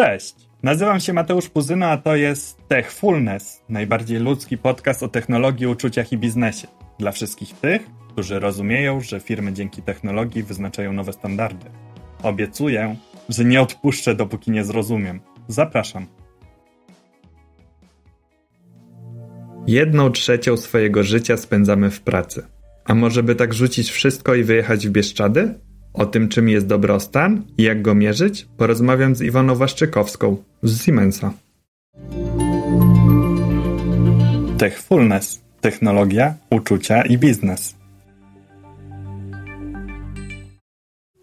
Cześć! Nazywam się Mateusz Puzyno, a to jest Techfulness, najbardziej ludzki podcast o technologii, uczuciach i biznesie. Dla wszystkich tych, którzy rozumieją, że firmy dzięki technologii wyznaczają nowe standardy. Obiecuję, że nie odpuszczę, dopóki nie zrozumiem. Zapraszam. Jedną trzecią swojego życia spędzamy w pracy. A może by tak rzucić wszystko i wyjechać w Bieszczady? O tym, czym jest dobrostan i jak go mierzyć, porozmawiam z Iwoną Waszczykowską z Siemensa. Techfulness. Technologia, uczucia i biznes.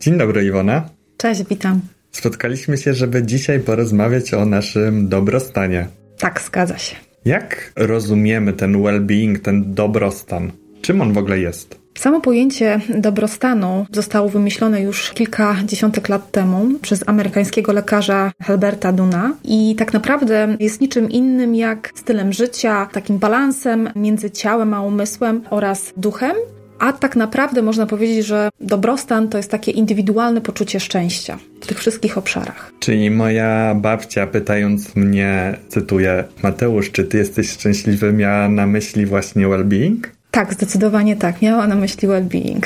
Dzień dobry, Iwona. Cześć, witam. Spotkaliśmy się, żeby dzisiaj porozmawiać o naszym dobrostanie. Tak, zgadza się. Jak rozumiemy ten well-being, ten dobrostan? Czym on w ogóle jest? Samo pojęcie dobrostanu zostało wymyślone już kilka dziesiątek lat temu przez amerykańskiego lekarza Herberta Duna i tak naprawdę jest niczym innym jak stylem życia, takim balansem między ciałem a umysłem oraz duchem. A tak naprawdę można powiedzieć, że dobrostan to jest takie indywidualne poczucie szczęścia w tych wszystkich obszarach. Czyli moja babcia, pytając mnie, cytuję, Mateusz, czy ty jesteś szczęśliwy, miała na myśli właśnie well-being? Tak, zdecydowanie tak. Miała na myśli well-being.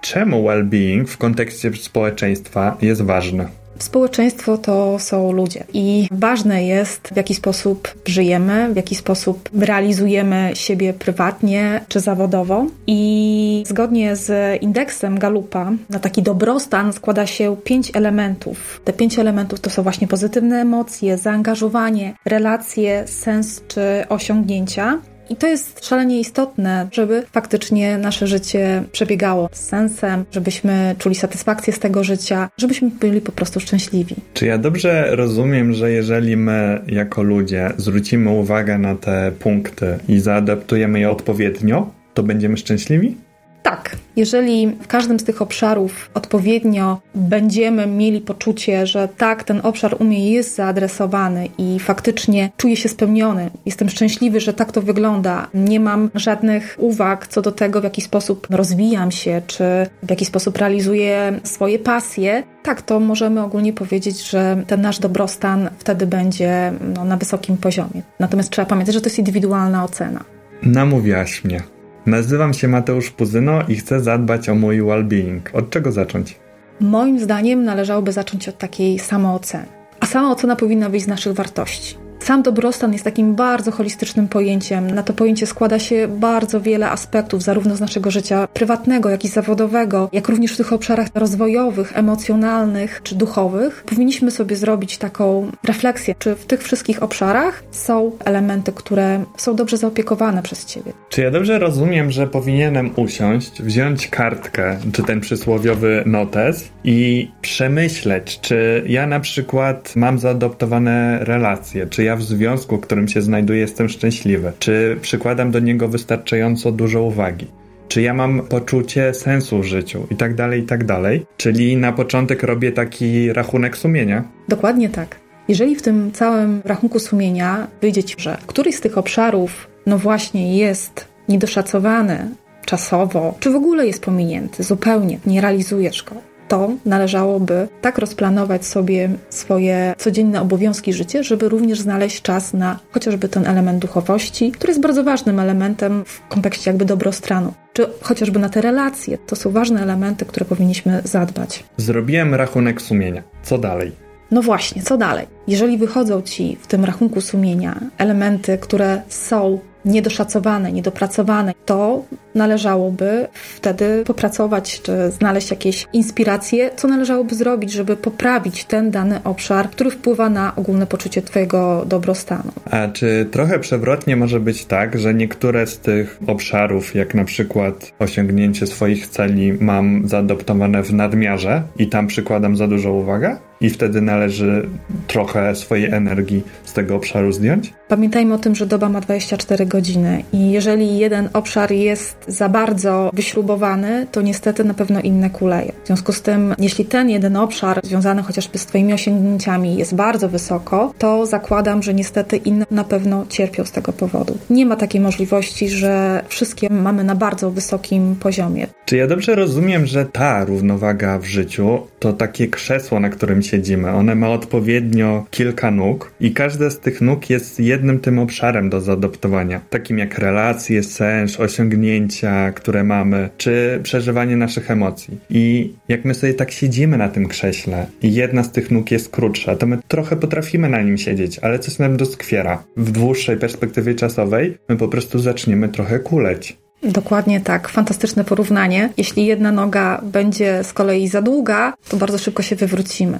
Czemu well-being w kontekście społeczeństwa jest ważne? Społeczeństwo to są ludzie i ważne jest, w jaki sposób żyjemy, w jaki sposób realizujemy siebie prywatnie czy zawodowo. I zgodnie z indeksem Galupa, na taki dobrostan składa się pięć elementów. Te pięć elementów to są właśnie pozytywne emocje, zaangażowanie, relacje, sens czy osiągnięcia. I to jest szalenie istotne, żeby faktycznie nasze życie przebiegało z sensem, żebyśmy czuli satysfakcję z tego życia, żebyśmy byli po prostu szczęśliwi. Czy ja dobrze rozumiem, że jeżeli my jako ludzie zwrócimy uwagę na te punkty i zaadaptujemy je odpowiednio, to będziemy szczęśliwi? Tak, jeżeli w każdym z tych obszarów odpowiednio będziemy mieli poczucie, że tak, ten obszar u mnie jest zaadresowany i faktycznie czuję się spełniony, jestem szczęśliwy, że tak to wygląda, nie mam żadnych uwag co do tego, w jaki sposób rozwijam się, czy w jaki sposób realizuję swoje pasje, tak, to możemy ogólnie powiedzieć, że ten nasz dobrostan wtedy będzie no, na wysokim poziomie. Natomiast trzeba pamiętać, że to jest indywidualna ocena. Namówiłaś mnie. Nazywam się Mateusz Puzyno i chcę zadbać o mój well-being. Od czego zacząć? Moim zdaniem należałoby zacząć od takiej samooceny. A samoocena powinna wyjść z naszych wartości. Sam dobrostan jest takim bardzo holistycznym pojęciem. Na to pojęcie składa się bardzo wiele aspektów, zarówno z naszego życia prywatnego, jak i zawodowego, jak również w tych obszarach rozwojowych, emocjonalnych czy duchowych. Powinniśmy sobie zrobić taką refleksję, czy w tych wszystkich obszarach są elementy, które są dobrze zaopiekowane przez Ciebie. Czy ja dobrze rozumiem, że powinienem usiąść, wziąć kartkę, czy ten przysłowiowy notes i przemyśleć, czy ja na przykład mam zaadoptowane relacje, czy ja w związku, w którym się znajduję, jestem szczęśliwy? Czy przykładam do niego wystarczająco dużo uwagi? Czy ja mam poczucie sensu w życiu i tak dalej, i tak dalej? Czyli na początek robię taki rachunek sumienia? Dokładnie tak. Jeżeli w tym całym rachunku sumienia wyjdzie ci, że któryś z tych obszarów, no właśnie, jest niedoszacowany czasowo, czy w ogóle jest pominięty zupełnie, nie realizujesz go, to należałoby tak rozplanować sobie swoje codzienne obowiązki życie, żeby również znaleźć czas na chociażby ten element duchowości, który jest bardzo ważnym elementem w kontekście jakby dobrostanu. Czy chociażby na te relacje. To są ważne elementy, które powinniśmy zadbać. Zrobiłem rachunek sumienia. Co dalej? No właśnie, co dalej? Jeżeli wychodzą ci w tym rachunku sumienia elementy, które są niedoszacowane, niedopracowane, to należałoby wtedy popracować czy znaleźć jakieś inspiracje, co należałoby zrobić, żeby poprawić ten dany obszar, który wpływa na ogólne poczucie Twojego dobrostanu. A czy trochę przewrotnie może być tak, że niektóre z tych obszarów, jak na przykład osiągnięcie swoich celi, mam zaadoptowane w nadmiarze i tam przykładam za dużo uwagi? I wtedy należy trochę swojej energii z tego obszaru zdjąć? Pamiętajmy o tym, że doba ma 24 godziny i jeżeli jeden obszar jest za bardzo wyśrubowany, to niestety na pewno inne kuleje. W związku z tym, jeśli ten jeden obszar związany chociażby z Twoimi osiągnięciami jest bardzo wysoko, to zakładam, że niestety inne na pewno cierpią z tego powodu. Nie ma takiej możliwości, że wszystkie mamy na bardzo wysokim poziomie. Czy ja dobrze rozumiem, że ta równowaga w życiu to takie krzesło, na którym siedzimy. One ma odpowiednio kilka nóg i każda z tych nóg jest jednym tym obszarem do zaadoptowania, takim jak relacje, sens, osiągnięcia, które mamy, czy przeżywanie naszych emocji. I jak my sobie tak siedzimy na tym krześle i jedna z tych nóg jest krótsza, to my trochę potrafimy na nim siedzieć, ale coś nam doskwiera. W dłuższej perspektywie czasowej my po prostu zaczniemy trochę kuleć. Dokładnie tak, fantastyczne porównanie. Jeśli jedna noga będzie z kolei za długa, to bardzo szybko się wywrócimy.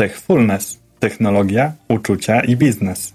Techfulness technologia, uczucia i biznes.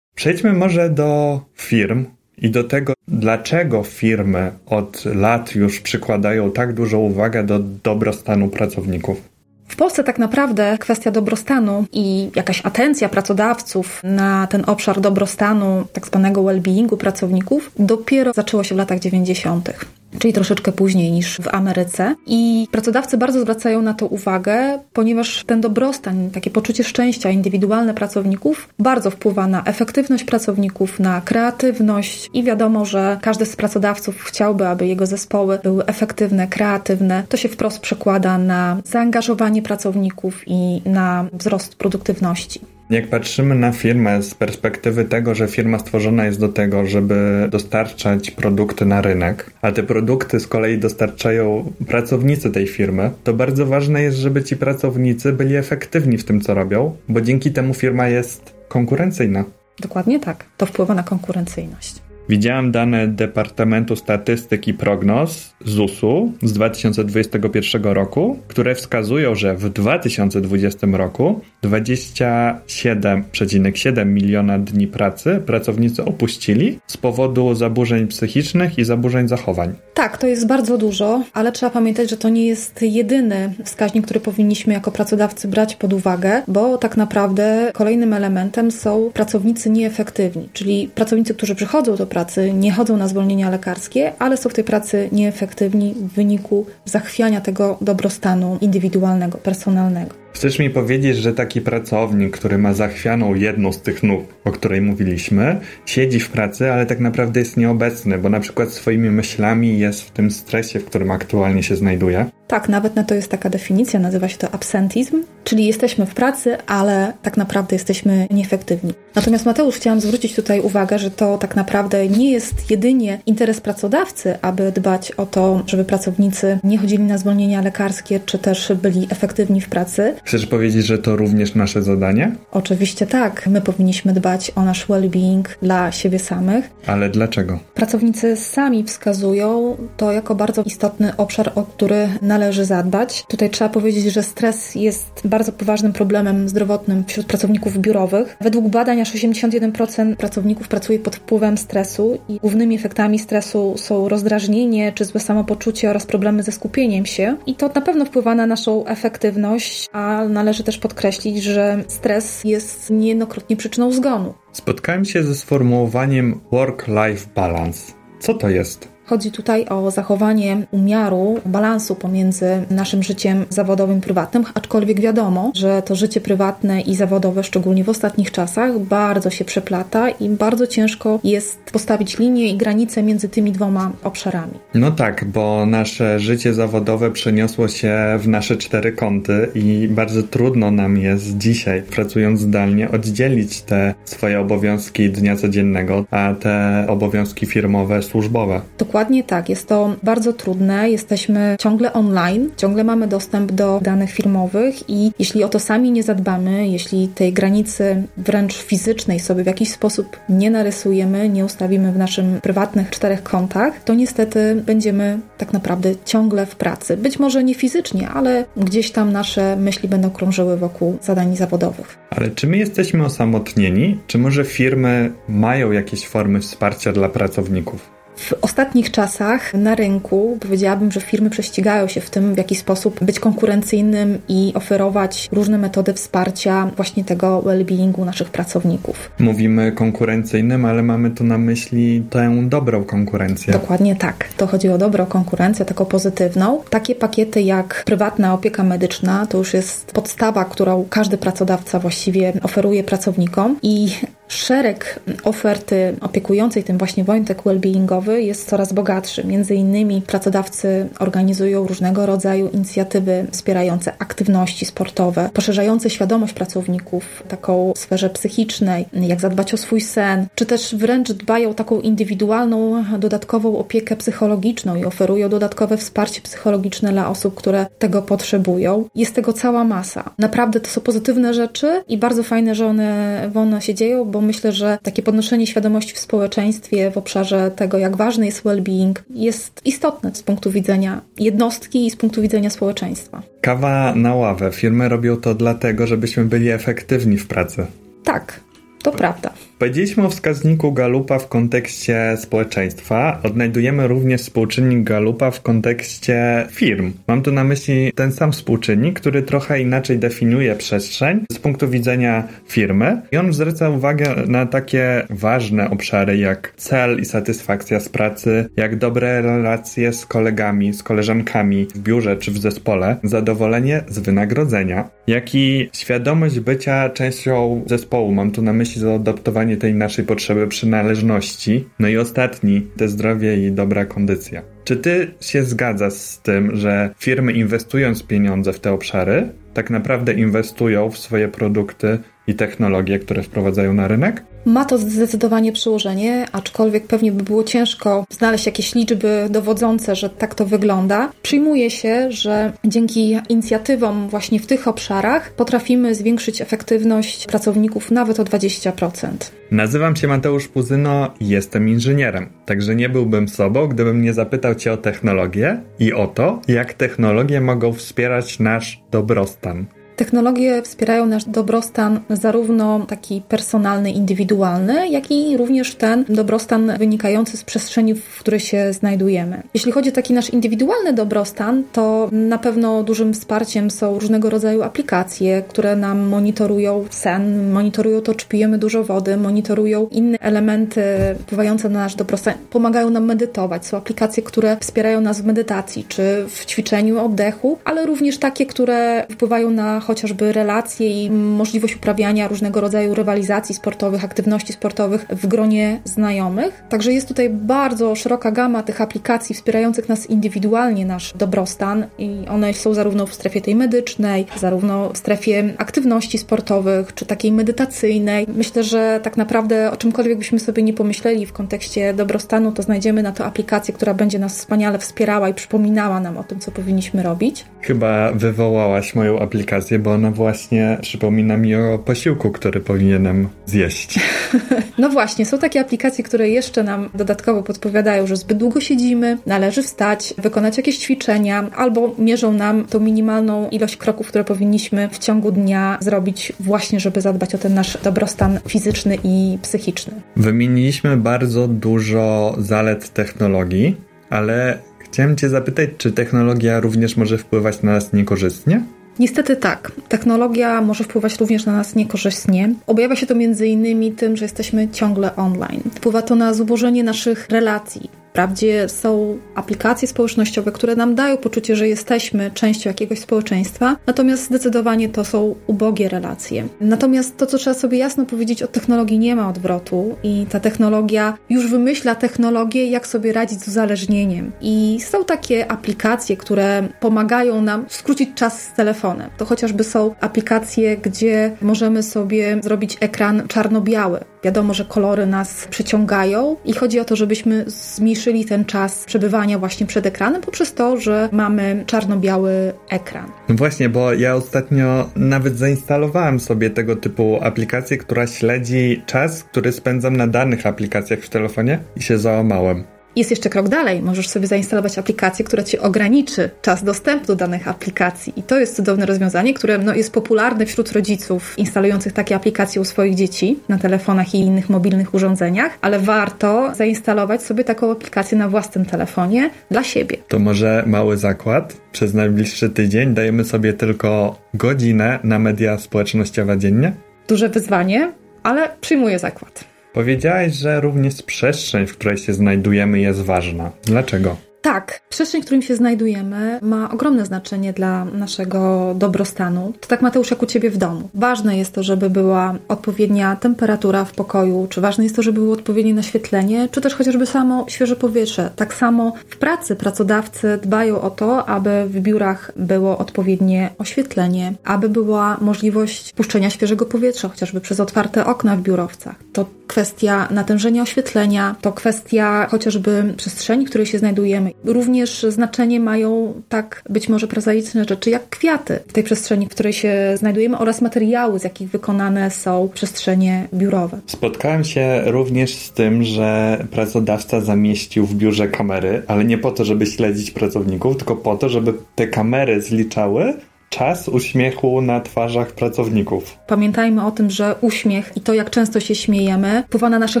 Przejdźmy może do firm i do tego, dlaczego firmy od lat już przykładają tak dużą uwagę do dobrostanu pracowników. W Polsce tak naprawdę kwestia dobrostanu i jakaś atencja pracodawców na ten obszar dobrostanu, tak zwanego well-beingu pracowników, dopiero zaczęło się w latach 90 czyli troszeczkę później niż w Ameryce. I pracodawcy bardzo zwracają na to uwagę, ponieważ ten dobrostan, takie poczucie szczęścia indywidualne pracowników bardzo wpływa na efektywność pracowników, na kreatywność i wiadomo, że każdy z pracodawców chciałby, aby jego zespoły były efektywne, kreatywne. To się wprost przekłada na zaangażowanie pracowników i na wzrost produktywności. Jak patrzymy na firmę z perspektywy tego, że firma stworzona jest do tego, żeby dostarczać produkty na rynek, a te produkty z kolei dostarczają pracownicy tej firmy, to bardzo ważne jest, żeby ci pracownicy byli efektywni w tym, co robią, bo dzięki temu firma jest konkurencyjna. Dokładnie tak. To wpływa na konkurencyjność. Widziałem dane Departamentu Statystyki Prognoz ZUS-u z 2021 roku, które wskazują, że w 2020 roku 27,7 miliona dni pracy pracownicy opuścili z powodu zaburzeń psychicznych i zaburzeń zachowań. Tak, to jest bardzo dużo, ale trzeba pamiętać, że to nie jest jedyny wskaźnik, który powinniśmy jako pracodawcy brać pod uwagę, bo tak naprawdę kolejnym elementem są pracownicy nieefektywni, czyli pracownicy, którzy przychodzą do pracy, nie chodzą na zwolnienia lekarskie, ale są w tej pracy nieefektywni w wyniku zachwiania tego dobrostanu indywidualnego, personalnego. Chcesz mi powiedzieć, że taki pracownik, który ma zachwianą jedną z tych nóg, o której mówiliśmy, siedzi w pracy, ale tak naprawdę jest nieobecny, bo na przykład swoimi myślami jest w tym stresie, w którym aktualnie się znajduje? Tak, nawet na to jest taka definicja, nazywa się to absentyzm, czyli jesteśmy w pracy, ale tak naprawdę jesteśmy nieefektywni. Natomiast Mateusz, chciałam zwrócić tutaj uwagę, że to tak naprawdę nie jest jedynie interes pracodawcy, aby dbać o to, żeby pracownicy nie chodzili na zwolnienia lekarskie, czy też byli efektywni w pracy. Chcesz powiedzieć, że to również nasze zadanie? Oczywiście tak. My powinniśmy dbać o nasz well-being dla siebie samych. Ale dlaczego? Pracownicy sami wskazują to jako bardzo istotny obszar, o który należy zadbać. Tutaj trzeba powiedzieć, że stres jest bardzo poważnym problemem zdrowotnym wśród pracowników biurowych. Według badań aż 81% pracowników pracuje pod wpływem stresu i głównymi efektami stresu są rozdrażnienie czy złe samopoczucie oraz problemy ze skupieniem się. I to na pewno wpływa na naszą efektywność, a należy też podkreślić, że stres jest niejednokrotnie przyczyną zgonu. Spotkałem się ze sformułowaniem work-life balance. Co to jest? Chodzi tutaj o zachowanie umiaru, balansu pomiędzy naszym życiem zawodowym, prywatnym, aczkolwiek wiadomo, że to życie prywatne i zawodowe, szczególnie w ostatnich czasach, bardzo się przeplata i bardzo ciężko jest postawić linię i granicę między tymi dwoma obszarami. No tak, bo nasze życie zawodowe przeniosło się w nasze cztery kąty i bardzo trudno nam jest dzisiaj, pracując zdalnie, oddzielić te swoje obowiązki dnia codziennego, a te obowiązki firmowe, służbowe. Dokładnie Dokładnie tak, jest to bardzo trudne, jesteśmy ciągle online, ciągle mamy dostęp do danych firmowych i jeśli o to sami nie zadbamy, jeśli tej granicy wręcz fizycznej sobie w jakiś sposób nie narysujemy, nie ustawimy w naszym prywatnych czterech kątach, to niestety będziemy tak naprawdę ciągle w pracy. Być może nie fizycznie, ale gdzieś tam nasze myśli będą krążyły wokół zadań zawodowych. Ale czy my jesteśmy osamotnieni? Czy może firmy mają jakieś formy wsparcia dla pracowników? W ostatnich czasach na rynku powiedziałabym, że firmy prześcigają się w tym, w jaki sposób być konkurencyjnym i oferować różne metody wsparcia właśnie tego well-beingu naszych pracowników. Mówimy konkurencyjnym, ale mamy tu na myśli tę dobrą konkurencję. Dokładnie tak. To chodzi o dobrą konkurencję, taką pozytywną. Takie pakiety jak prywatna opieka medyczna to już jest podstawa, którą każdy pracodawca właściwie oferuje pracownikom i szereg oferty opiekującej tym właśnie wątek well-beingowy jest coraz bogatszy. Między innymi pracodawcy organizują różnego rodzaju inicjatywy wspierające aktywności sportowe, poszerzające świadomość pracowników taką w sferze psychicznej, jak zadbać o swój sen, czy też wręcz dbają o taką indywidualną, dodatkową opiekę psychologiczną i oferują dodatkowe wsparcie psychologiczne dla osób, które tego potrzebują. Jest tego cała masa. Naprawdę to są pozytywne rzeczy i bardzo fajne, że one, one się dzieją, bo myślę, że takie podnoszenie świadomości w społeczeństwie w obszarze tego, jak ważny jest well-being, jest istotne z punktu widzenia jednostki i z punktu widzenia społeczeństwa. Kawa na ławę. Firmy robią to dlatego, żebyśmy byli efektywni w pracy. Tak, to prawda. Powiedzieliśmy o wskaźniku Galupa w kontekście społeczeństwa. Odnajdujemy również współczynnik Galupa w kontekście firm. Mam tu na myśli ten sam współczynnik, który trochę inaczej definiuje przestrzeń z punktu widzenia firmy. I on zwraca uwagę na takie ważne obszary jak cel i satysfakcja z pracy, jak dobre relacje z kolegami, z koleżankami w biurze czy w zespole, zadowolenie z wynagrodzenia, jak i świadomość bycia częścią zespołu. Mam tu na myśli zaadoptowanie tej naszej potrzeby przynależności. No i ostatni, te zdrowie i dobra kondycja. Czy ty się zgadzasz z tym, że firmy inwestując pieniądze w te obszary, tak naprawdę inwestują w swoje produkty i technologie, które wprowadzają na rynek? Ma to zdecydowanie przełożenie, aczkolwiek pewnie by było ciężko znaleźć jakieś liczby dowodzące, że tak to wygląda. Przyjmuje się, że dzięki inicjatywom właśnie w tych obszarach potrafimy zwiększyć efektywność pracowników nawet o 20%. Nazywam się Mateusz Puzyno i jestem inżynierem, także nie byłbym sobą, gdybym nie zapytał Cię o technologię i o to, jak technologie mogą wspierać nasz dobrostan. Technologie wspierają nasz dobrostan zarówno taki personalny, indywidualny, jak i również ten dobrostan wynikający z przestrzeni, w której się znajdujemy. Jeśli chodzi o taki nasz indywidualny dobrostan, to na pewno dużym wsparciem są różnego rodzaju aplikacje, które nam monitorują sen, monitorują to, czy pijemy dużo wody, monitorują inne elementy wpływające na nasz dobrostan, pomagają nam medytować. Są aplikacje, które wspierają nas w medytacji czy w ćwiczeniu oddechu, ale również takie, które wpływają na chociażby relacje i możliwość uprawiania różnego rodzaju rywalizacji sportowych, aktywności sportowych w gronie znajomych. Także jest tutaj bardzo szeroka gama tych aplikacji wspierających nas indywidualnie nasz dobrostan i one są zarówno w strefie tej medycznej, zarówno w strefie aktywności sportowych, czy takiej medytacyjnej. Myślę, że tak naprawdę o czymkolwiek byśmy sobie nie pomyśleli w kontekście dobrostanu, to znajdziemy na to aplikację, która będzie nas wspaniale wspierała i przypominała nam o tym, co powinniśmy robić. Chyba wywołałaś moją aplikację bo ona właśnie przypomina mi o posiłku, który powinienem zjeść. No właśnie, są takie aplikacje, które jeszcze nam dodatkowo podpowiadają, że zbyt długo siedzimy, należy wstać, wykonać jakieś ćwiczenia, albo mierzą nam tą minimalną ilość kroków, które powinniśmy w ciągu dnia zrobić, właśnie, żeby zadbać o ten nasz dobrostan fizyczny i psychiczny. Wymieniliśmy bardzo dużo zalet technologii, ale chciałem Cię zapytać, czy technologia również może wpływać na nas niekorzystnie? Niestety tak. Technologia może wpływać również na nas niekorzystnie. Objawia się to innymi tym, że jesteśmy ciągle online. Wpływa to na zubożenie naszych relacji, Wprawdzie są aplikacje społecznościowe, które nam dają poczucie, że jesteśmy częścią jakiegoś społeczeństwa, natomiast zdecydowanie to są ubogie relacje. Natomiast to, co trzeba sobie jasno powiedzieć, od technologii nie ma odwrotu i ta technologia już wymyśla technologię, jak sobie radzić z uzależnieniem. I są takie aplikacje, które pomagają nam skrócić czas z telefonem. To chociażby są aplikacje, gdzie możemy sobie zrobić ekran czarno-biały. Wiadomo, że kolory nas przyciągają i chodzi o to, żebyśmy zmniejszyli zmniejszyli ten czas przebywania właśnie przed ekranem poprzez to, że mamy czarno-biały ekran. No właśnie, bo ja ostatnio nawet zainstalowałem sobie tego typu aplikację, która śledzi czas, który spędzam na danych aplikacjach w telefonie i się załamałem. Jest jeszcze krok dalej. Możesz sobie zainstalować aplikację, która ci ograniczy czas dostępu do danych aplikacji. I to jest cudowne rozwiązanie, które no, jest popularne wśród rodziców instalujących takie aplikacje u swoich dzieci na telefonach i innych mobilnych urządzeniach, ale warto zainstalować sobie taką aplikację na własnym telefonie dla siebie. To może mały zakład. Przez najbliższy tydzień dajemy sobie tylko godzinę na media społecznościowe dziennie? Duże wyzwanie, ale przyjmuję zakład. Powiedziałeś, że również przestrzeń, w której się znajdujemy, jest ważna. Dlaczego? Tak, przestrzeń, w którym się znajdujemy, ma ogromne znaczenie dla naszego dobrostanu. To tak, Mateusz, jak u ciebie w domu. Ważne jest to, żeby była odpowiednia temperatura w pokoju, czy ważne jest to, żeby było odpowiednie naświetlenie, czy też chociażby samo świeże powietrze. Tak samo w pracy pracodawcy dbają o to, aby w biurach było odpowiednie oświetlenie, aby była możliwość puszczenia świeżego powietrza, chociażby przez otwarte okna w biurowcach. To kwestia natężenia oświetlenia, to kwestia chociażby przestrzeni, w której się znajdujemy. Również znaczenie mają tak być może prozaiczne rzeczy jak kwiaty w tej przestrzeni, w której się znajdujemy oraz materiały, z jakich wykonane są przestrzenie biurowe. Spotkałem się również z tym, że pracodawca zamieścił w biurze kamery, ale nie po to, żeby śledzić pracowników, tylko po to, żeby te kamery zliczały czas uśmiechu na twarzach pracowników. Pamiętajmy o tym, że uśmiech i to, jak często się śmiejemy, wpływa na nasze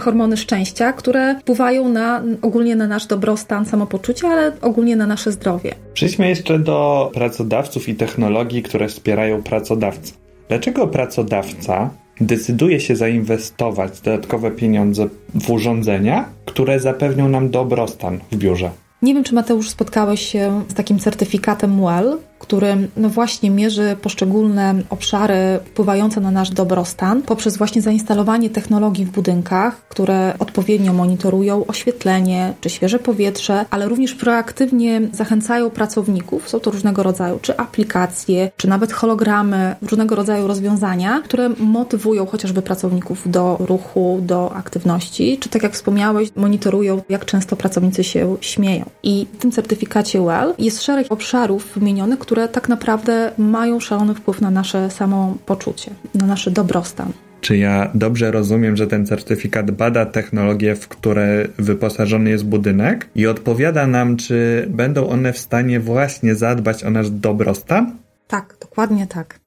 hormony szczęścia, które wpływają na, ogólnie na nasz dobrostan, samopoczucie, ale ogólnie na nasze zdrowie. Przejdźmy jeszcze do pracodawców i technologii, które wspierają pracodawcę. Dlaczego pracodawca decyduje się zainwestować dodatkowe pieniądze w urządzenia, które zapewnią nam dobrostan w biurze? Nie wiem, czy Mateusz spotkałeś się z takim certyfikatem WELL, który no właśnie mierzy poszczególne obszary wpływające na nasz dobrostan poprzez właśnie zainstalowanie technologii w budynkach, które odpowiednio monitorują oświetlenie czy świeże powietrze, ale również proaktywnie zachęcają pracowników. Są to różnego rodzaju czy aplikacje, czy nawet hologramy, różnego rodzaju rozwiązania, które motywują chociażby pracowników do ruchu, do aktywności, czy tak jak wspomniałeś, monitorują, jak często pracownicy się śmieją. I w tym certyfikacie WELL jest szereg obszarów wymienionych, które tak naprawdę mają szalony wpływ na nasze samopoczucie, na nasz dobrostan. Czy ja dobrze rozumiem, że ten certyfikat bada technologie, w które wyposażony jest budynek i odpowiada nam, czy będą one w stanie właśnie zadbać o nasz dobrostan? Tak, dokładnie tak.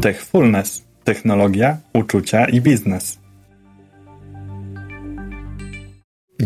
Techfulness. Technologia, uczucia i biznes.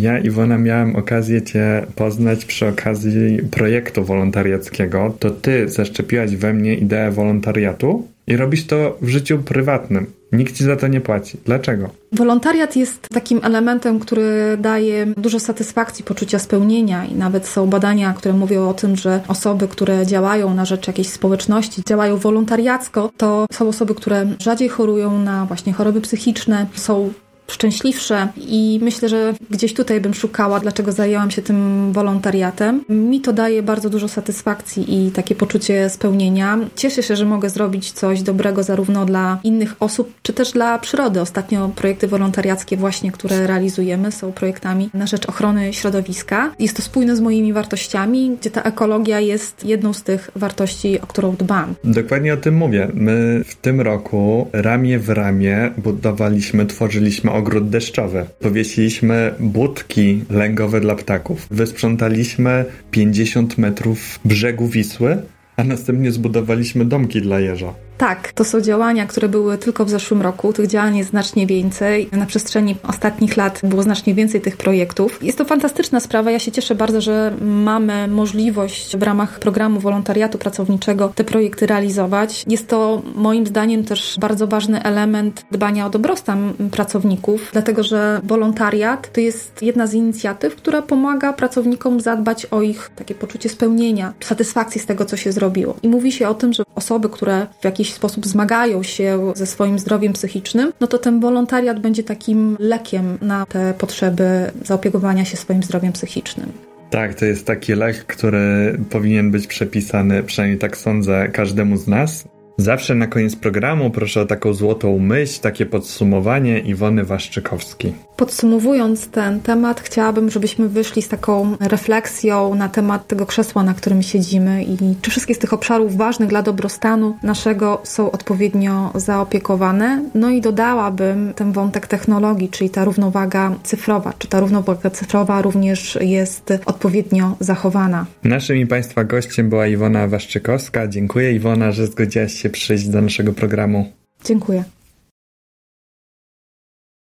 Ja, Iwona, miałem okazję Cię poznać przy okazji projektu wolontariackiego. To Ty zaszczepiłaś we mnie ideę wolontariatu i robisz to w życiu prywatnym. Nikt ci za to nie płaci. Dlaczego? Wolontariat jest takim elementem, który daje dużo satysfakcji, poczucia spełnienia i nawet są badania, które mówią o tym, że osoby, które działają na rzecz jakiejś społeczności, działają wolontariacko, to są osoby, które rzadziej chorują na właśnie choroby psychiczne, są szczęśliwsze i myślę, że gdzieś tutaj bym szukała, dlaczego zajęłam się tym wolontariatem. Mi to daje bardzo dużo satysfakcji i takie poczucie spełnienia. Cieszę się, że mogę zrobić coś dobrego zarówno dla innych osób, czy też dla przyrody. Ostatnio projekty wolontariackie właśnie, które realizujemy są projektami na rzecz ochrony środowiska. Jest to spójne z moimi wartościami, gdzie ta ekologia jest jedną z tych wartości, o którą dbam. Dokładnie o tym mówię. My w tym roku ramię w ramię budowaliśmy, tworzyliśmy ogród deszczowy. Powiesiliśmy budki lęgowe dla ptaków. Wysprzątaliśmy 50 metrów brzegu Wisły, a następnie zbudowaliśmy domki dla jeża. Tak, to są działania, które były tylko w zeszłym roku. Tych działań jest znacznie więcej. Na przestrzeni ostatnich lat było znacznie więcej tych projektów. Jest to fantastyczna sprawa. Ja się cieszę bardzo, że mamy możliwość w ramach programu wolontariatu pracowniczego te projekty realizować. Jest to moim zdaniem też bardzo ważny element dbania o dobrostan pracowników, dlatego że wolontariat to jest jedna z inicjatyw, która pomaga pracownikom zadbać o ich takie poczucie spełnienia, satysfakcji z tego, co się zrobiło. I mówi się o tym, że osoby, które w jakiś jakiś sposób zmagają się ze swoim zdrowiem psychicznym, no to ten wolontariat będzie takim lekiem na te potrzeby zaopiekowania się swoim zdrowiem psychicznym. Tak, to jest taki lek, który powinien być przepisany, przynajmniej tak sądzę, każdemu z nas. Zawsze na koniec programu proszę o taką złotą myśl, takie podsumowanie Iwony Waszczykowskiej. Podsumowując ten temat, chciałabym, żebyśmy wyszli z taką refleksją na temat tego krzesła, na którym siedzimy i czy wszystkie z tych obszarów ważnych dla dobrostanu naszego są odpowiednio zaopiekowane. No i dodałabym ten wątek technologii, czyli ta równowaga cyfrowa. Czy ta równowaga cyfrowa również jest odpowiednio zachowana? Naszym i Państwa gościem była Iwona Waszczykowska. Dziękuję Iwona, że zgodziłaś się przyjść do naszego programu. Dziękuję.